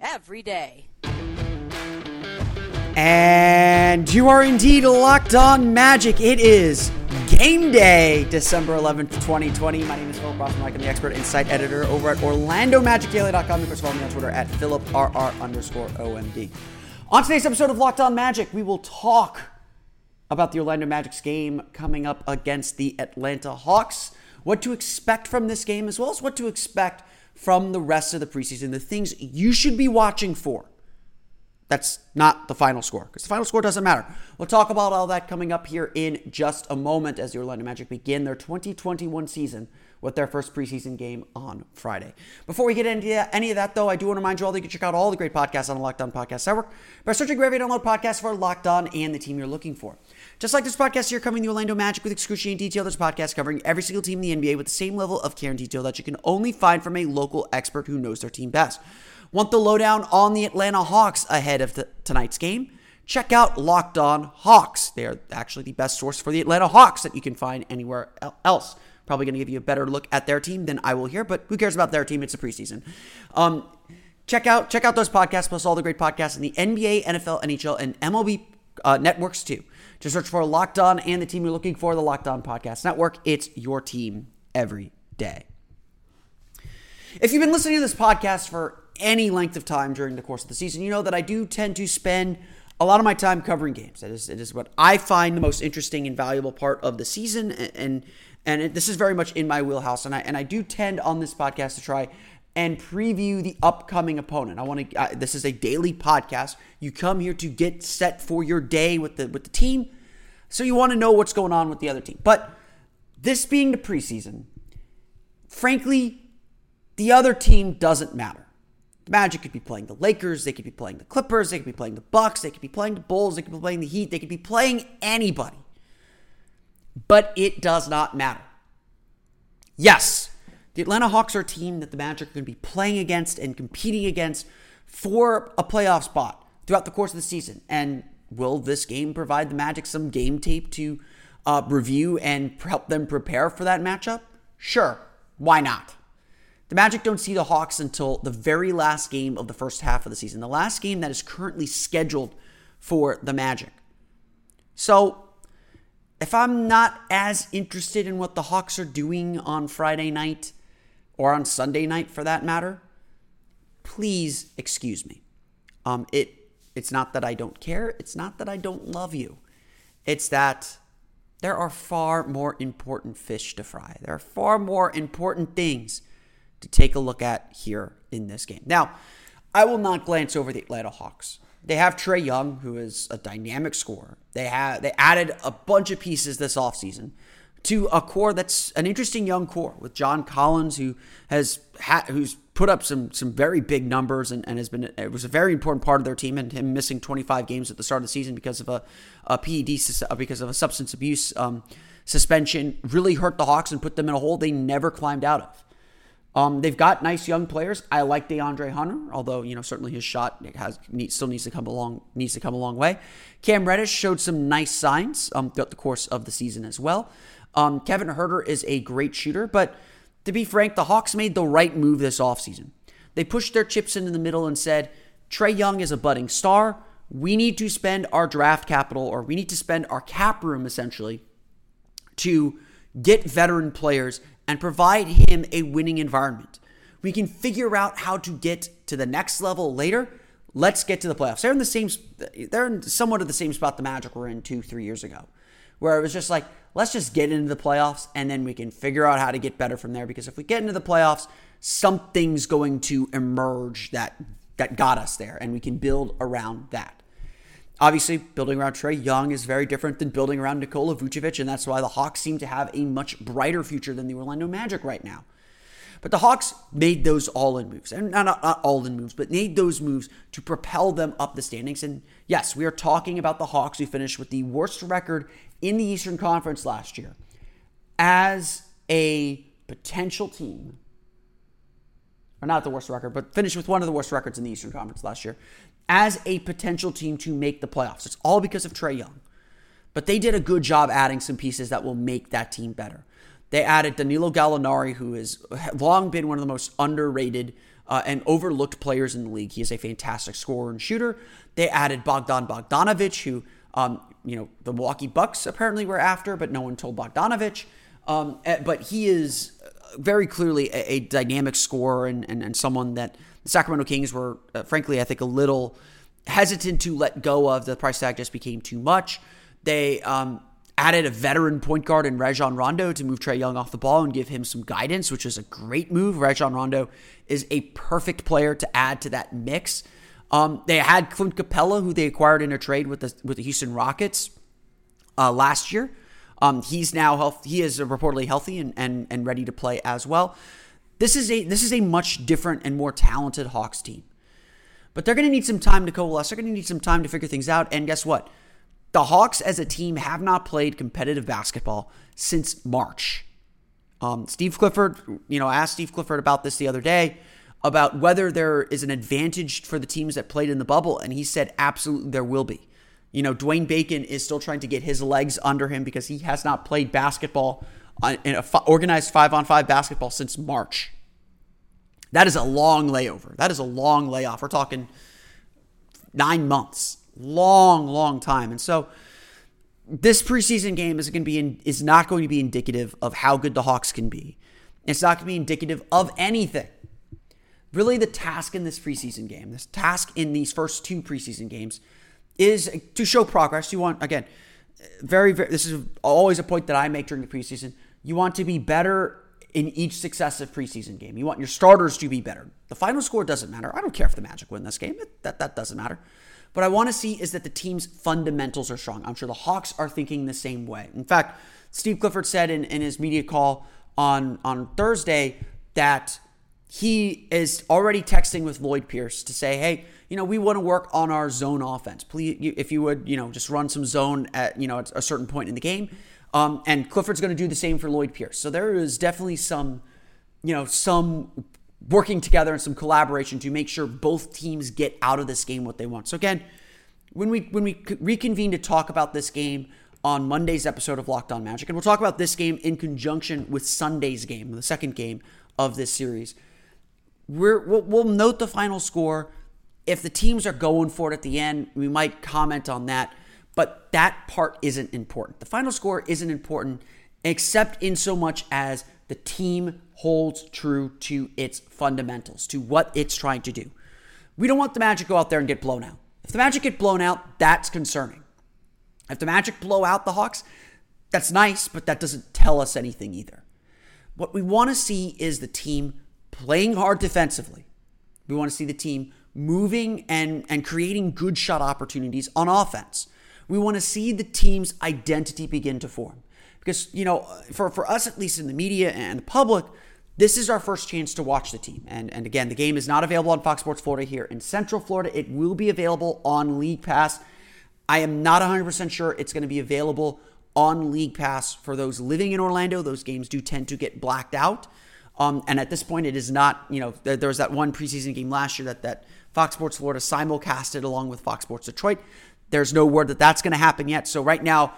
every day. And you are indeed locked on magic. It is game day, December 11th, 2020. My name is Philip Rossman. I'm the expert insight editor over at OrlandoMagicDaily.com. You can follow me on Twitter at PhilipRR underscore OMD. On today's episode of Locked On Magic, we will talk about the Orlando Magic's game coming up against the Atlanta Hawks, what to expect from this game, as well as what to expect from the rest of the preseason, the things you should be watching for. That's not the final score because the final score doesn't matter. We'll talk about all that coming up here in just a moment as the Orlando Magic begin their 2021 season with their first preseason game on Friday. Before we get into any of that, though, I do want to remind you all that you can check out all the great podcasts on the Locked On Podcast Network by searching you download podcasts for Locked On and the team you're looking for. Just like this podcast here, covering the Orlando Magic with excruciating detail, this podcast covering every single team in the NBA with the same level of care and detail that you can only find from a local expert who knows their team best. Want the lowdown on the Atlanta Hawks ahead of the, tonight's game? Check out Locked On Hawks. They are actually the best source for the Atlanta Hawks that you can find anywhere else. Probably going to give you a better look at their team than I will here, but who cares about their team? It's a preseason. Um, check out check out those podcasts plus all the great podcasts in the NBA, NFL, NHL, and MLB uh, networks too. Just search for Locked On and the team you're looking for, the Locked On Podcast Network. It's your team every day. If you've been listening to this podcast for any length of time during the course of the season, you know that I do tend to spend a lot of my time covering games. That is, it is what I find the most interesting and valuable part of the season, and and it, this is very much in my wheelhouse. And I and I do tend on this podcast to try and preview the upcoming opponent. I want to. Uh, this is a daily podcast. You come here to get set for your day with the with the team, so you want to know what's going on with the other team. But this being the preseason, frankly, the other team doesn't matter. The Magic could be playing the Lakers, they could be playing the Clippers, they could be playing the Bucks, they could be playing the Bulls, they could be playing the Heat, they could be playing anybody. But it does not matter. Yes, the Atlanta Hawks are a team that the Magic are going to be playing against and competing against for a playoff spot throughout the course of the season. And will this game provide the Magic some game tape to uh, review and help them prepare for that matchup? Sure, why not? The Magic don't see the Hawks until the very last game of the first half of the season, the last game that is currently scheduled for the Magic. So, if I'm not as interested in what the Hawks are doing on Friday night or on Sunday night for that matter, please excuse me. Um, it it's not that I don't care, it's not that I don't love you. It's that there are far more important fish to fry. There are far more important things to take a look at here in this game. Now, I will not glance over the Atlanta Hawks. They have Trae Young, who is a dynamic scorer. They have they added a bunch of pieces this offseason to a core that's an interesting young core with John Collins, who has ha- who's put up some some very big numbers and, and has been it was a very important part of their team and him missing 25 games at the start of the season because of a, a PED because of a substance abuse um, suspension really hurt the Hawks and put them in a hole they never climbed out of. Um, they've got nice young players. I like DeAndre Hunter, although you know certainly his shot has still needs to come along needs to come a long way. Cam Reddish showed some nice signs um, throughout the course of the season as well. Um, Kevin Huerter is a great shooter, but to be frank, the Hawks made the right move this offseason. They pushed their chips into the middle and said, Trae Young is a budding star. We need to spend our draft capital, or we need to spend our cap room essentially, to get veteran players and provide him a winning environment. We can figure out how to get to the next level later. Let's get to the playoffs. They're in the same. They're in somewhat of the same spot the Magic were in two, three years ago, where it was just like, let's just get into the playoffs and then we can figure out how to get better from there. Because if we get into the playoffs, something's going to emerge that that got us there, and we can build around that. Obviously, building around Trae Young is very different than building around Nikola Vucevic, and that's why the Hawks seem to have a much brighter future than the Orlando Magic right now. But the Hawks made those all in moves, and not, not all in moves, but made those moves to propel them up the standings. And yes, we are talking about the Hawks who finished with the worst record in the Eastern Conference last year as a potential team or not the worst record, but finished with one of the worst records in the Eastern Conference last year, as a potential team to make the playoffs. It's all because of Trae Young. But they did a good job adding some pieces that will make that team better. They added Danilo Gallinari, who has long been one of the most underrated uh, and overlooked players in the league. He is a fantastic scorer and shooter. They added Bogdan Bogdanovich, who, um, you know, the Milwaukee Bucks apparently were after, but no one told Bogdanovich. Um, eh, but he is very clearly a, a dynamic scorer and, and, and, someone that the Sacramento Kings were, uh, frankly, I think a little hesitant to let go of. The price tag just became too much. They um, added a veteran point guard in Rajon Rondo to move Trae Young off the ball and give him some guidance, which is a great move. Rajon Rondo is a perfect player to add to that mix. Um, they had Clint Capela, who they acquired in a trade with the with the Houston Rockets uh, last year. Um, he's now health. He is reportedly healthy and, and and ready to play as well. This is a this is a much different and more talented Hawks team, but they're going to need some time to coalesce. They're going to need some time to figure things out. And guess what? The Hawks as a team have not played competitive basketball since March. Um, Steve Clifford, you know, asked Steve Clifford about this the other day about whether there is an advantage for the teams that played in the bubble, and he said absolutely there will be. You know, Dwayne Bacon is still trying to get his legs under him because he has not played basketball uh, in a organized five on five basketball since March. That is a long layover. That is a long layoff. We're talking nine months, long, long time. And so this preseason game is going to be in, is not going to be indicative of how good the Hawks can be. It's not going to be indicative of anything. Really, the task in this preseason game, this task in these first two preseason games, is to show progress. You want, again, very, very, this is always a point that I make during the preseason. You want to be better in each successive preseason game. You want your starters to be better. The final score doesn't matter. I don't care if the Magic win this game. That, that doesn't matter. What I want to see is that the team's fundamentals are strong. I'm sure the Hawks are thinking the same way. In fact, Steve Clifford said in, in his media call on, on Thursday that he is already texting with Lloyd Pierce to say, hey, you know, we want to work on our zone offense. Please, if you would, you know, just run some zone at, you know, at a certain point in the game. Um, and Clifford's going to do the same for Lloyd Pierce. So there is definitely some, you know, some working together and some collaboration to make sure both teams get out of this game what they want. So again, when we when we reconvene to talk about this game on Monday's episode of Locked On Magic, and we'll talk about this game in conjunction with Sunday's game, the second game of this series. We're, we'll, we'll note the final score if the teams are going for it at the end, we might comment on that, but that part isn't important. The final score isn't important except in so much as the team holds true to its fundamentals, to what it's trying to do. We don't want the Magic to go out there and get blown out. If the Magic get blown out, that's concerning. If the Magic blow out the Hawks, that's nice, but that doesn't tell us anything either. What we want to see is the team playing hard defensively. We want to see the team moving and, and creating good shot opportunities on offense. We want to see the team's identity begin to form. Because, you know, for, for us, at least in the media and the public, this is our first chance to watch the team. And, and again, the game is not available on Fox Sports Florida here in Central Florida. It will be available on League Pass. I am not 100% sure it's going to be available on League Pass for those living in Orlando. Those games do tend to get blacked out. Um, and at this point, it is not, you know, there, was that one preseason game last year that, that Fox Sports Florida simulcasted along with Fox Sports Detroit. There's no word that that's going to happen yet. So right now,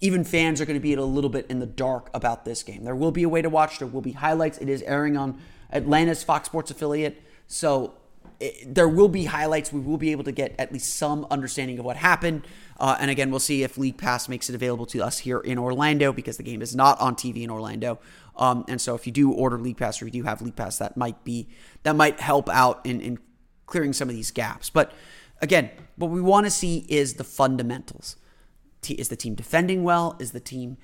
even fans are going to be a little bit in the dark about this game. There will be a way to watch. There will be highlights. It is airing on Atlanta's Fox Sports affiliate. So it, there will be highlights. We will be able to get at least some understanding of what happened. Uh, and again, we'll see if League Pass makes it available to us here in Orlando because the game is not on TV in Orlando. Um, and so if you do order League Pass or you do have League Pass, that might be that might help out in, in clearing some of these gaps. But again, what we want to see is the fundamentals. Is the team defending well? Is the team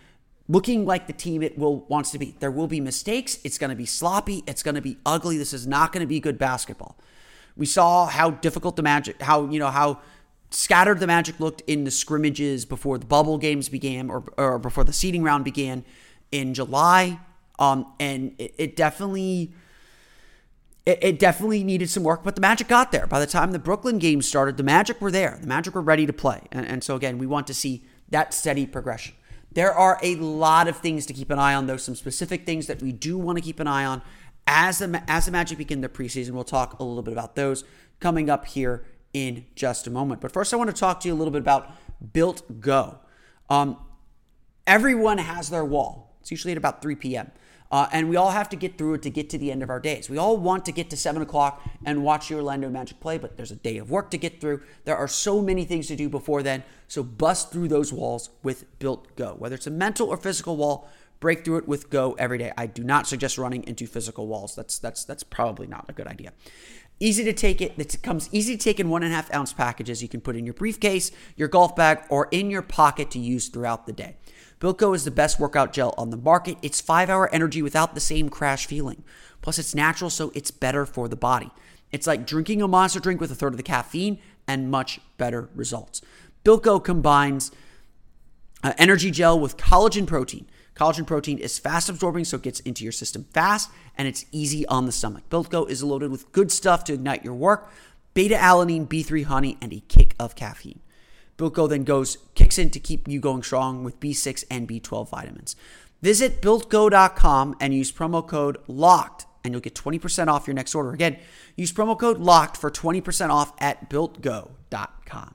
looking like the team it will wants to be? There will be mistakes. It's going to be sloppy. It's going to be ugly. This is not going to be good basketball. We saw how difficult the Magic, how you know how scattered the Magic looked in the scrimmages before the bubble games began or, or before the seeding round began in July. Um, and it, it definitely it, it, definitely needed some work, but the Magic got there. By the time the Brooklyn game started, the Magic were there. The Magic were ready to play. And, and so, again, we want to see that steady progression. There are a lot of things to keep an eye on, though, some specific things that we do want to keep an eye on as the, as the Magic begin the preseason. We'll talk a little bit about those coming up here in just a moment. But first, I want to talk to you a little bit about Built Go. Um, everyone has their wall, it's usually at about 3 p.m. Uh, and we all have to get through it to get to the end of our days. We all want to get to 7 o'clock and watch the Orlando Magic play, but there's a day of work to get through. There are so many things to do before then. So bust through those walls with Built Go. Whether it's a mental or physical wall, break through it with Go every day. I do not suggest running into physical walls. That's that's that's probably not a good idea. Easy to take it. It comes easy to take in one and a half ounce packages. You can put in your briefcase, your golf bag, or in your pocket to use throughout the day. Go is the best workout gel on the market. It's five hour energy without the same crash feeling. Plus, it's natural, so it's better for the body. It's like drinking a monster drink with a third of the caffeine and much better results. Go combines uh, energy gel with collagen protein. Collagen protein is fast absorbing, so it gets into your system fast and it's easy on the stomach. Go is loaded with good stuff to ignite your work beta alanine, B3 honey, and a kick of caffeine. BuiltGo then goes kicks in to keep you going strong with B6 and B12 vitamins. Visit builtgo.com and use promo code LOCKED and you'll get 20% off your next order. Again, use promo code LOCKED for 20% off at builtgo.com.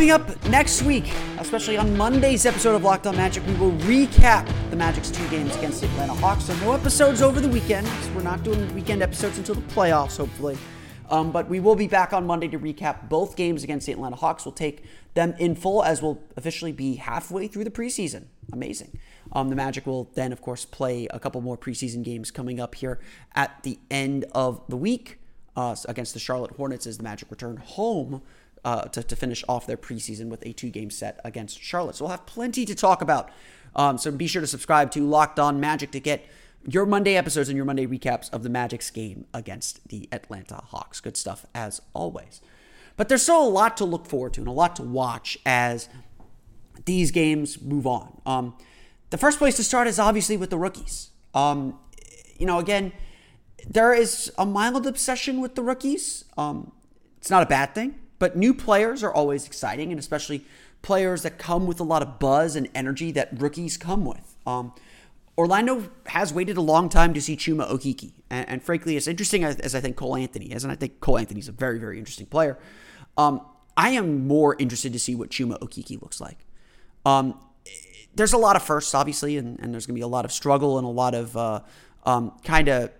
Coming up next week, especially on Monday's episode of Locked On Magic, we will recap the Magic's two games against the Atlanta Hawks. So no episodes over the weekend. We're not doing weekend episodes until the playoffs, hopefully. Um, but we will be back on Monday to recap both games against the Atlanta Hawks. We'll take them in full as we'll officially be halfway through the preseason. Amazing. Um, the Magic will then, of course, play a couple more preseason games coming up here at the end of the week uh, against the Charlotte Hornets as the Magic return home uh, to, to finish off their preseason with a two game set against Charlotte. So we'll have plenty to talk about. Um, so be sure to subscribe to Locked On Magic to get your Monday episodes and your Monday recaps of the Magic's game against the Atlanta Hawks. Good stuff as always. But there's still a lot to look forward to and a lot to watch as these games move on. Um, the first place to start is obviously with the rookies. Um, you know, again, there is a mild obsession with the rookies. Um, it's not a bad thing. But new players are always exciting, and especially players that come with a lot of buzz and energy that rookies come with. Um, Orlando has waited a long time to see Chuma Okeke. and, and, frankly, as interesting as, as, I think Cole Anthony is, and I think Cole Anthony is a very, very interesting player. Um, I am more interested to see what Chuma Okeke looks like. Um, there's a lot of firsts, obviously, and, and there's going to be a lot of struggle and a lot of uh, um, kind of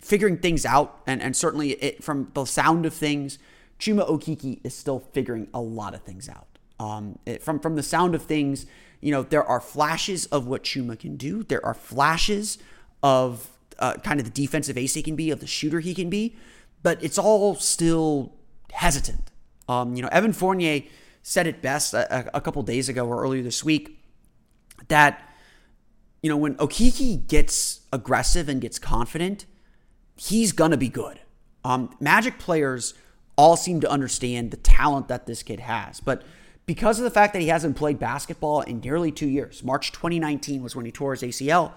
figuring things out, and, and certainly it, from the sound of things Chuma Okeke is still figuring a lot of things out. Um, it, from from the sound of things, you know, there are flashes of what Chuma can do. There are flashes of uh, kind of the defensive ace he can be, of the shooter he can be, but it's all still hesitant. Um, you know, Evan Fournier said it best a, a couple days ago or earlier this week that you know when Okeke gets aggressive and gets confident, he's gonna be good. Um, Magic players all seem to understand the talent that this kid has. But because of the fact that he hasn't played basketball in nearly two years, March 2019 was when he tore his ACL,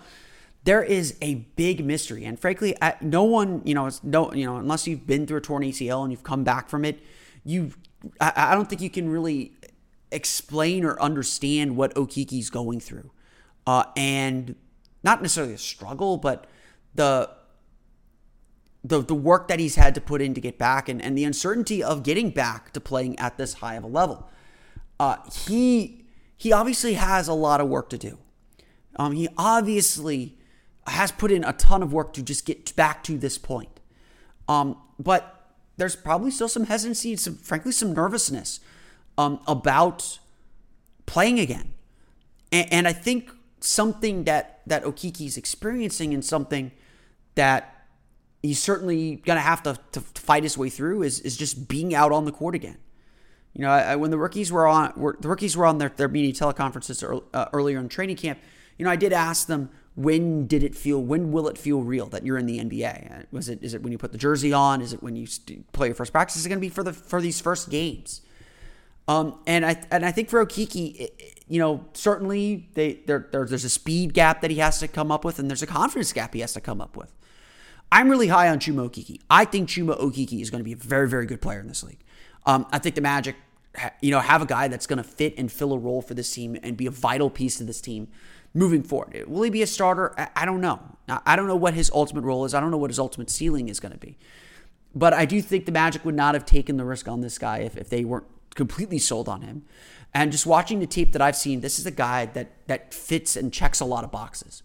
there is a big mystery, and frankly, no one, you know, no, you know, unless you've been through a torn ACL and you've come back from it, you, I, don't think you can really explain or understand what Okeke's going through, uh, and not necessarily a struggle, but the the the work that he's had to put in to get back and, and the uncertainty of getting back to playing at this high of a level. Uh, he he obviously has a lot of work to do. Um, he obviously has put in a ton of work to just get back to this point. Um, but there's probably still some hesitancy, some frankly some nervousness um, about playing again. And, and I think something that that Okeke's experiencing and something that he's certainly going to have to, to fight his way through is, is just being out on the court again. You know, I, when the rookies were on, were, the rookies were on their, their media teleconferences early, uh, earlier in training camp. You know, I did ask them, when did it feel, when will it feel real that you're in the NBA? Was it, is it when you put the jersey on? Is it when you play your first practice? Is it going to be for the, for these first games? Um, and I, and I think for Okeke, you know, certainly they, there, there's a speed gap that he has to come up with, and there's a confidence gap he has to come up with. I'm really high on Chuma Okeke. I think Chuma Okeke is going to be a very, very good player in this league. Um, I think the Magic, you know, have a guy that's going to fit and fill a role for this team and be a vital piece to this team moving forward. Will he be a starter? I don't know. I don't know what his ultimate role is. I don't know what his ultimate ceiling is going to be. But I do think the Magic would not have taken the risk on this guy if, if they weren't completely sold on him. And just watching the tape that I've seen, this is a guy that that fits and checks a lot of boxes.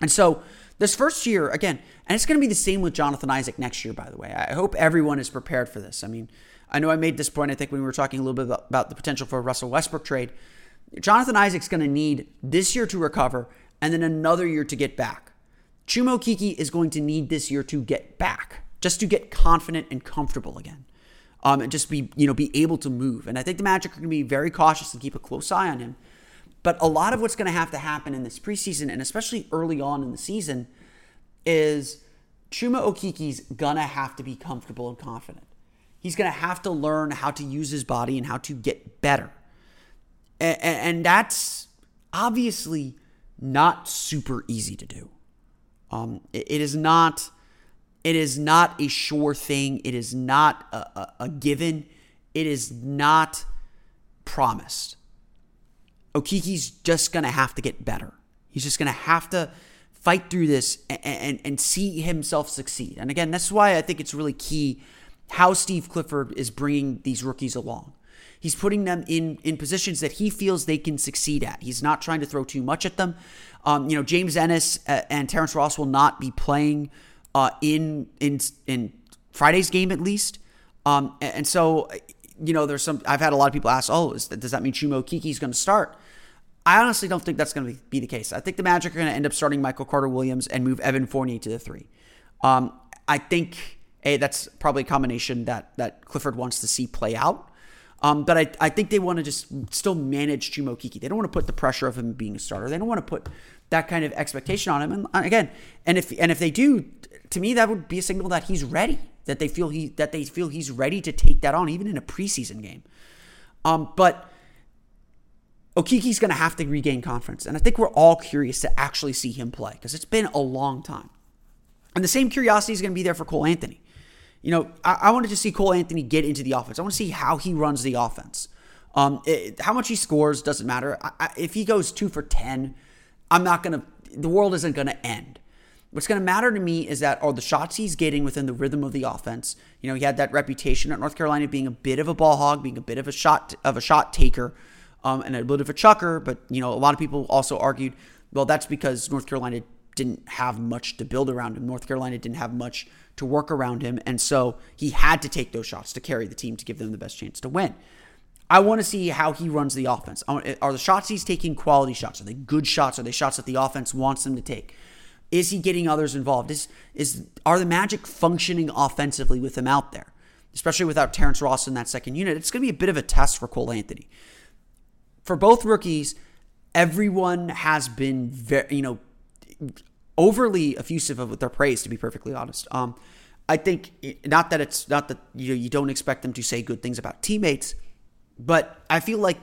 And so this first year, again, and it's going to be the same with Jonathan Isaac next year, by the way. I hope everyone is prepared for this. I mean, I know I made this point, I think, when we were talking a little bit about the potential for a Russell Westbrook trade. Jonathan Isaac's going to need this year to recover and then another year to get back. Chuma Okeke is going to need this year to get back, just to get confident and comfortable again. Um, and just be, you know, be able to move. And I think the Magic are going to be very cautious and keep a close eye on him but a lot of what's going to have to happen in this preseason, and especially early on in the season, is Chuma Okeke's going to have to be comfortable and confident. He's going to have to learn how to use his body and how to get better. And, and that's obviously not super easy to do. Um, it, it is not. It is not a sure thing. It is not a, a, a given. It is not promised. Okeke's just going to have to get better. He's just going to have to fight through this and, and, and see himself succeed. And again, that's why I think it's really key how Steve Clifford is bringing these rookies along. He's putting them in in positions that he feels they can succeed at. He's not trying to throw too much at them. Um, you know, James Ennis uh, and Terrence Ross will not be playing uh, in in in Friday's game at least. Um, and, so, you know, there's some. I've had a lot of people ask, "Oh, is, does that mean Chuma Okeke's going to start?" I honestly don't think that's going to be the case. I think the Magic are going to end up starting Michael Carter Williams and move Evan Fournier to the three. Um, I think that's probably a combination that that Clifford wants to see play out. Um, but I, I think they want to just still manage Chuma Okeke. They don't want to put the pressure of him being a starter. They don't want to put that kind of expectation on him. And uh, again, and if and if they do, to me that would be a signal that he's ready. That they feel he that they feel he's ready to take that on, even in a preseason game. Um, but Okeke's going to have to regain confidence. And I think we're all curious to actually see him play because it's been a long time. And the same curiosity is going to be there for Cole Anthony. You know, I, I wanted to see Cole Anthony get into the offense. I want to see how he runs the offense. Um, it, how much he scores doesn't matter. I, I, if he goes two for 10, I'm not going to, the world isn't going to end. What's going to matter to me is that are the shots he's getting within the rhythm of the offense. You know, he had that reputation at North Carolina being a bit of a ball hog, being a bit of a shot of a shot taker um, and a bit of a chucker. But you know, a lot of people also argued, well, that's because North Carolina didn't have much to build around him. North Carolina didn't have much to work around him, and so he had to take those shots to carry the team to give them the best chance to win. I want to see how he runs the offense. Are the shots he's taking quality shots? Are they good shots? Are they shots that the offense wants them to take? Is he getting others involved? Is is are the Magic functioning offensively with him out there? Especially without Terrence Ross in that second unit, it's going to be a bit of a test for Cole Anthony for both rookies, everyone has been very, you know, overly effusive with their praise. To be perfectly honest, um, I think not that it's not that you you don't expect them to say good things about teammates, but I feel like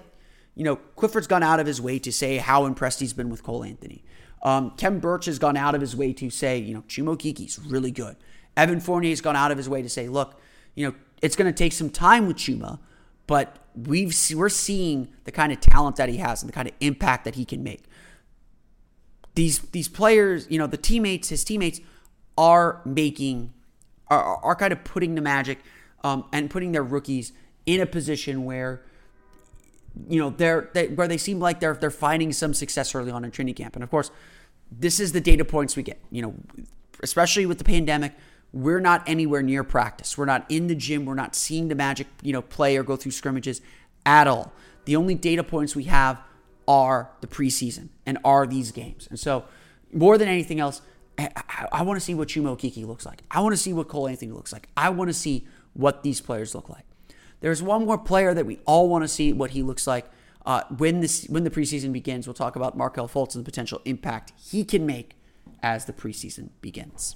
you know Clifford's gone out of his way to say how impressed he's been with Cole Anthony. Um, Khem Birch has gone out of his way to say, you know, Chuma Okeke's really good. Evan Fournier's gone out of his way to say, look, you know, it's going to take some time with Chuma, but we've we're seeing the kind of talent that he has and the kind of impact that he can make. These these players, you know, the teammates, his teammates are making are, are kind of putting the magic um, and putting their rookies in a position where you know they're they, where they seem like they're they're finding some success early on in training camp and of course this is the data points we get you know especially with the pandemic we're not anywhere near practice. We're not in the gym. We're not seeing the magic you know play or go through scrimmages at all. The only data points we have are the preseason and are these games. And so more than anything else i, I, I want to see what Chuma Okeke looks like. I want to see what cole anthony looks like. I want to see what these players look like. There's one more player that we all want to see what he looks like uh, when this when the preseason begins. We'll talk about Markelle Fultz and the potential impact he can make as the preseason begins.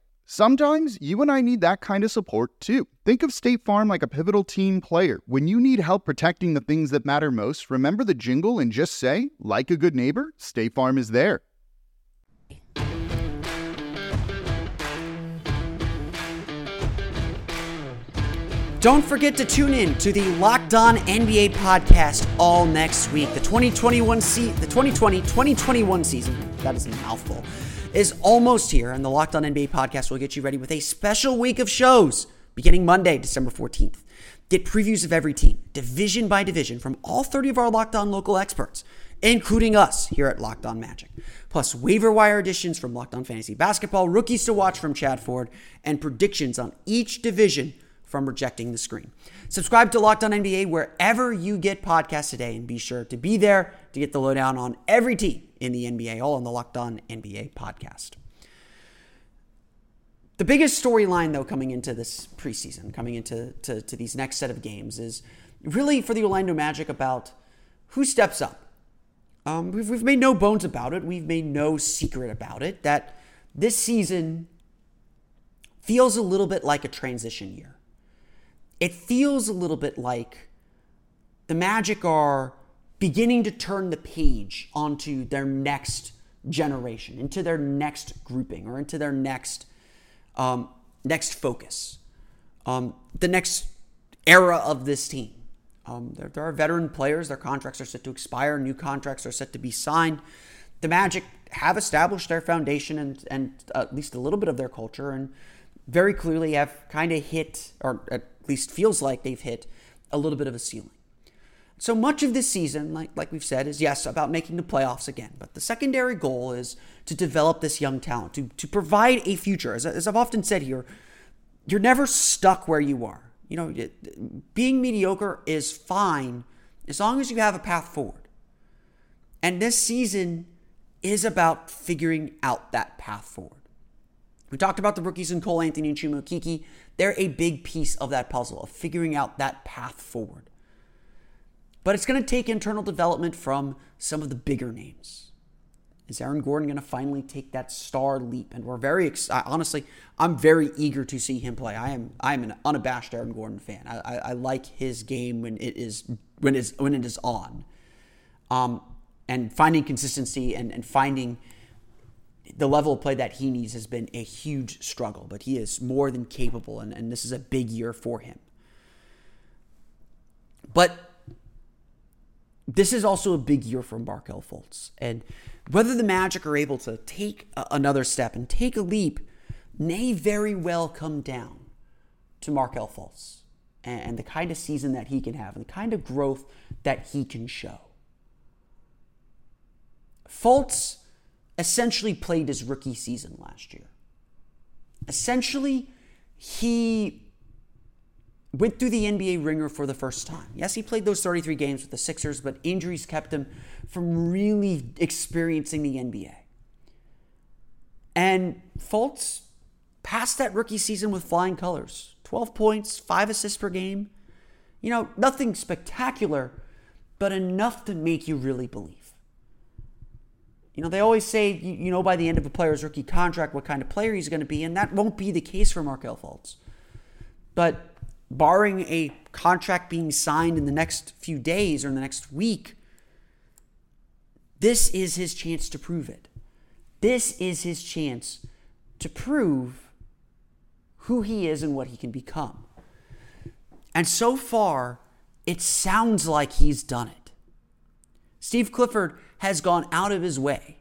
Sometimes you and I need that kind of support too. Think of State Farm like a pivotal team player. When you need help protecting the things that matter most, remember the jingle and just say, like a good neighbor, State Farm is there. Don't forget to tune in to the Locked On NBA podcast all next week. The 2021 se- the 2020-2021 season, that is a mouthful, is almost here and the Locked On NBA podcast will get you ready with a special week of shows beginning Monday, December 14th. Get previews of every team, division by division from all 30 of our Locked On local experts, including us here at Locked On Magic. Plus waiver wire additions from Locked On Fantasy Basketball, rookies to watch from Chad Ford, and predictions on each division from rejecting the screen. Subscribe to Locked On NBA wherever you get podcasts today and be sure to be there to get the lowdown on every team in the NBA, all on the Locked On NBA podcast. The biggest storyline, though, coming into this preseason, coming into to, to these next set of games, is really for the Orlando Magic about who steps up. Um, we've, we've made no bones about it. We've made no secret about it that this season feels a little bit like a transition year it feels a little bit like the Magic are beginning to turn the page onto their next generation, into their next grouping, or into their next um, next focus, um, the next era of this team. Um, there, there are veteran players; their contracts are set to expire, new contracts are set to be signed. The Magic have established their foundation and, and at least a little bit of their culture, and very clearly have kind of hit, or at least feels like they've hit a little bit of a ceiling. So much of this season, like, like we've said, is yes, about making the playoffs again. But the secondary goal is to develop this young talent, to, to provide a future. As, as I've often said here, you're never stuck where you are. You know, being mediocre is fine as long as you have a path forward. And this season is about figuring out that path forward. We talked about the rookies in Cole Anthony and Chuma Okeke. They're a big piece of that puzzle, of figuring out that path forward. But it's going to take internal development from some of the bigger names. Is Aaron Gordon going to finally take that star leap? And we're very excited. Honestly, I'm very eager to see him play. I am I am an unabashed Aaron Gordon fan. I, I, I like his game when it is when it is when it is on. Um, and finding consistency and, and finding the level of play that he needs has been a huge struggle, but he is more than capable, and, and this is a big year for him. But this is also a big year for Markelle Fultz. And whether the Magic are able to take a, another step and take a leap may very well come down to Markelle Fultz. and the kind of season that he can have and the kind of growth that he can show. Fultz essentially played his rookie season last year. Essentially, he went through the NBA ringer for the first time. Yes, he played those 33 games with the Sixers, but injuries kept him from really experiencing the NBA. And Fultz passed that rookie season with flying colors 12 points, five assists per game. You know, nothing spectacular, but enough to make you really believe. You know, they always say, you know, by the end of a player's rookie contract, what kind of player he's going to be, and that won't be the case for Markelle Fultz. But barring a contract being signed in the next few days or in the next week, this is his chance to prove it. This is his chance to prove who he is and what he can become. And so far, it sounds like he's done it. Steve Clifford has gone out of his way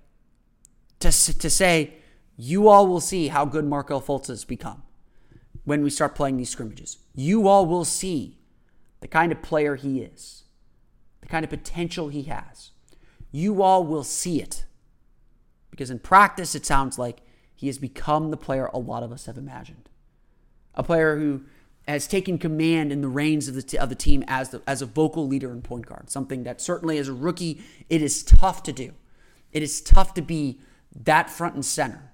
to, to say, you all will see how good Markelle Fultz has become when we start playing these scrimmages. You all will see the kind of player he is, the kind of potential he has. You all will see it. Because in practice, it sounds like he has become the player a lot of us have imagined. A player who has taken command in the reins of the, t- of the team as, the, as a vocal leader and point guard, something that certainly as a rookie, it is tough to do. It is tough to be that front and center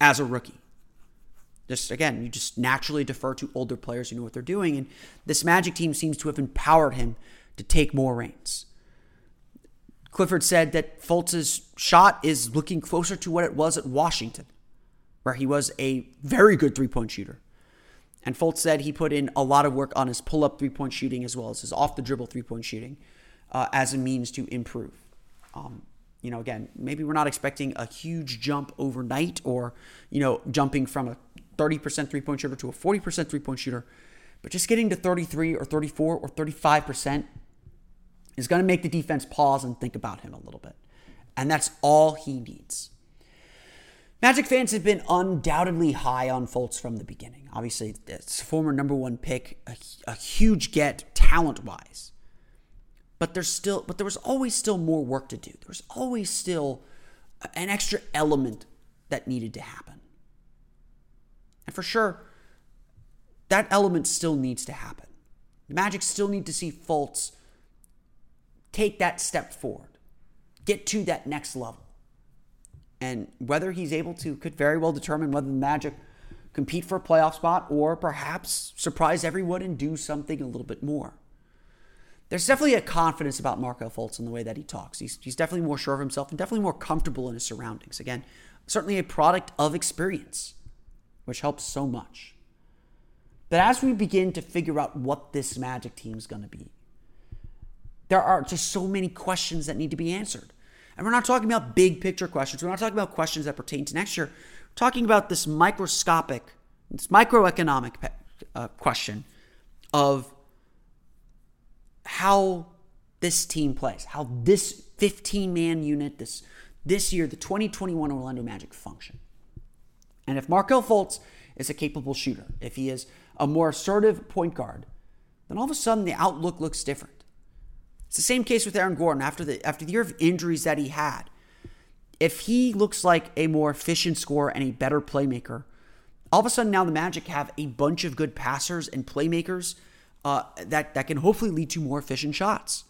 as a rookie. Just again, you just naturally defer to older players who know what they're doing. And this Magic team seems to have empowered him to take more reins. Clifford said that Fultz's shot is looking closer to what it was at Washington, where he was a very good three point shooter. And Fultz said he put in a lot of work on his pull up three point shooting as well as his off the dribble three point shooting uh, as a means to improve. Um, you know, again, maybe we're not expecting a huge jump overnight or, you know, jumping from a 30% three point shooter to a 40% three point shooter, but just getting to 33 or 34 or 35% is going to make the defense pause and think about him a little bit. And that's all he needs. Magic fans have been undoubtedly high on Fultz from the beginning. Obviously, it's a former number one pick, a, a huge get talent wise. But there's still, but there was always still more work to do. There was always still an extra element that needed to happen. And for sure, that element still needs to happen. The Magic still need to see Fultz take that step forward, get to that next level. And whether he's able to could very well determine whether the Magic compete for a playoff spot or perhaps surprise everyone and do something a little bit more. There's definitely a confidence about Markelle Fultz in the way that he talks. He's, he's definitely more sure of himself and definitely more comfortable in his surroundings. Again, certainly a product of experience which helps so much. But as we begin to figure out what this Magic team is going to be, there are just so many questions that need to be answered. And we're not talking about big picture questions. We're not talking about questions that pertain to next year. We're talking about this microscopic, this microeconomic uh, question of how this team plays, how this 15 man unit, this this year, the 2021 Orlando Magic function. And if Markelle Fultz is a capable shooter, if he is a more assertive point guard, then all of a sudden the outlook looks different. It's the same case with Aaron Gordon after the after the year of injuries that he had. If he looks like a more efficient scorer and a better playmaker, all of a sudden now the Magic have a bunch of good passers and playmakers uh, that that can hopefully lead to more efficient shots.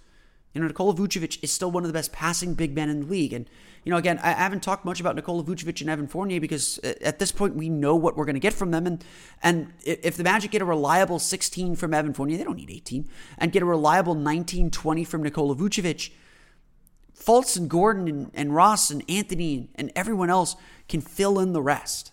You know, Nikola Vucevic is still one of the best passing big men in the league, and you know, again, I haven't talked much about Nikola Vucevic and Evan Fournier because uh, at this point we know what we're going to get from them. And and if the Magic get a reliable 16 from Evan Fournier, they don't need 18, and get a reliable 19, 20 from Nikola Vucevic, Fultz and Gordon and, and Ross and Anthony and everyone else can fill in the rest.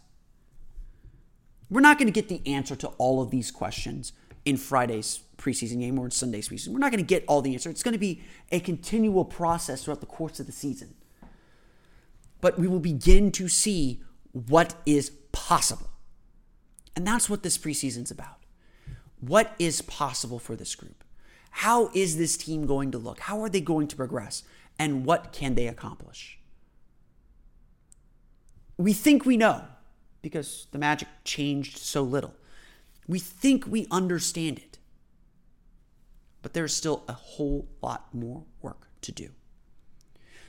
We're not going to get the answer to all of these questions in Friday's preseason game or in Sunday's preseason. We're not going to get all the answer. It's going to be a continual process throughout the course of the season but we will begin to see what is possible. And that's what this preseason's about. What is possible for this group? How is this team going to look? How are they going to progress? And what can they accomplish? We think we know because the Magic changed so little. We think we understand it. But there's still a whole lot more work to do.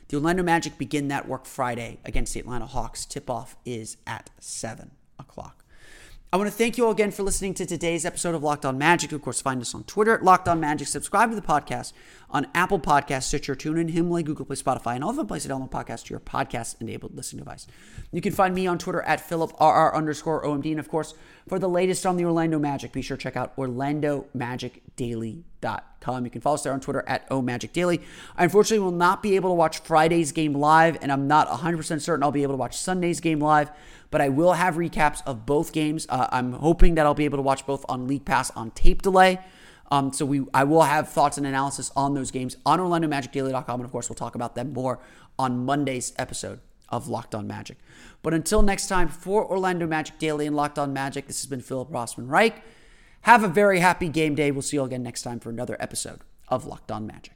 The Orlando Magic begin that work Friday against the Atlanta Hawks. Tip off is at 7 o'clock. I want to thank you all again for listening to today's episode of Locked On Magic. Of course, find us on Twitter at Locked On Magic. Subscribe to the podcast on Apple Podcasts, Stitcher, TuneIn, Himalaya, Google Play, Spotify, and all the places to download podcasts to your podcast-enabled listening device. You can find me on Twitter at PhilipRR underscore OMD. And of course, for the latest on the Orlando Magic, be sure to check out OrlandoMagicDaily.com. You can follow us there on Twitter at OMagicDaily. I unfortunately will not be able to watch Friday's game live, and I'm not 100% certain I'll be able to watch Sunday's game live but I will have recaps of both games. Uh, I'm hoping that I'll be able to watch both on League Pass on tape delay. Um, so we, I will have thoughts and analysis on those games on OrlandoMagicDaily.com, and of course, we'll talk about them more on Monday's episode of Locked On Magic. But until next time, for Orlando Magic Daily and Locked On Magic, this has been Philip Rossman Reich. Have a very happy game day. We'll see you all again next time for another episode of Locked On Magic.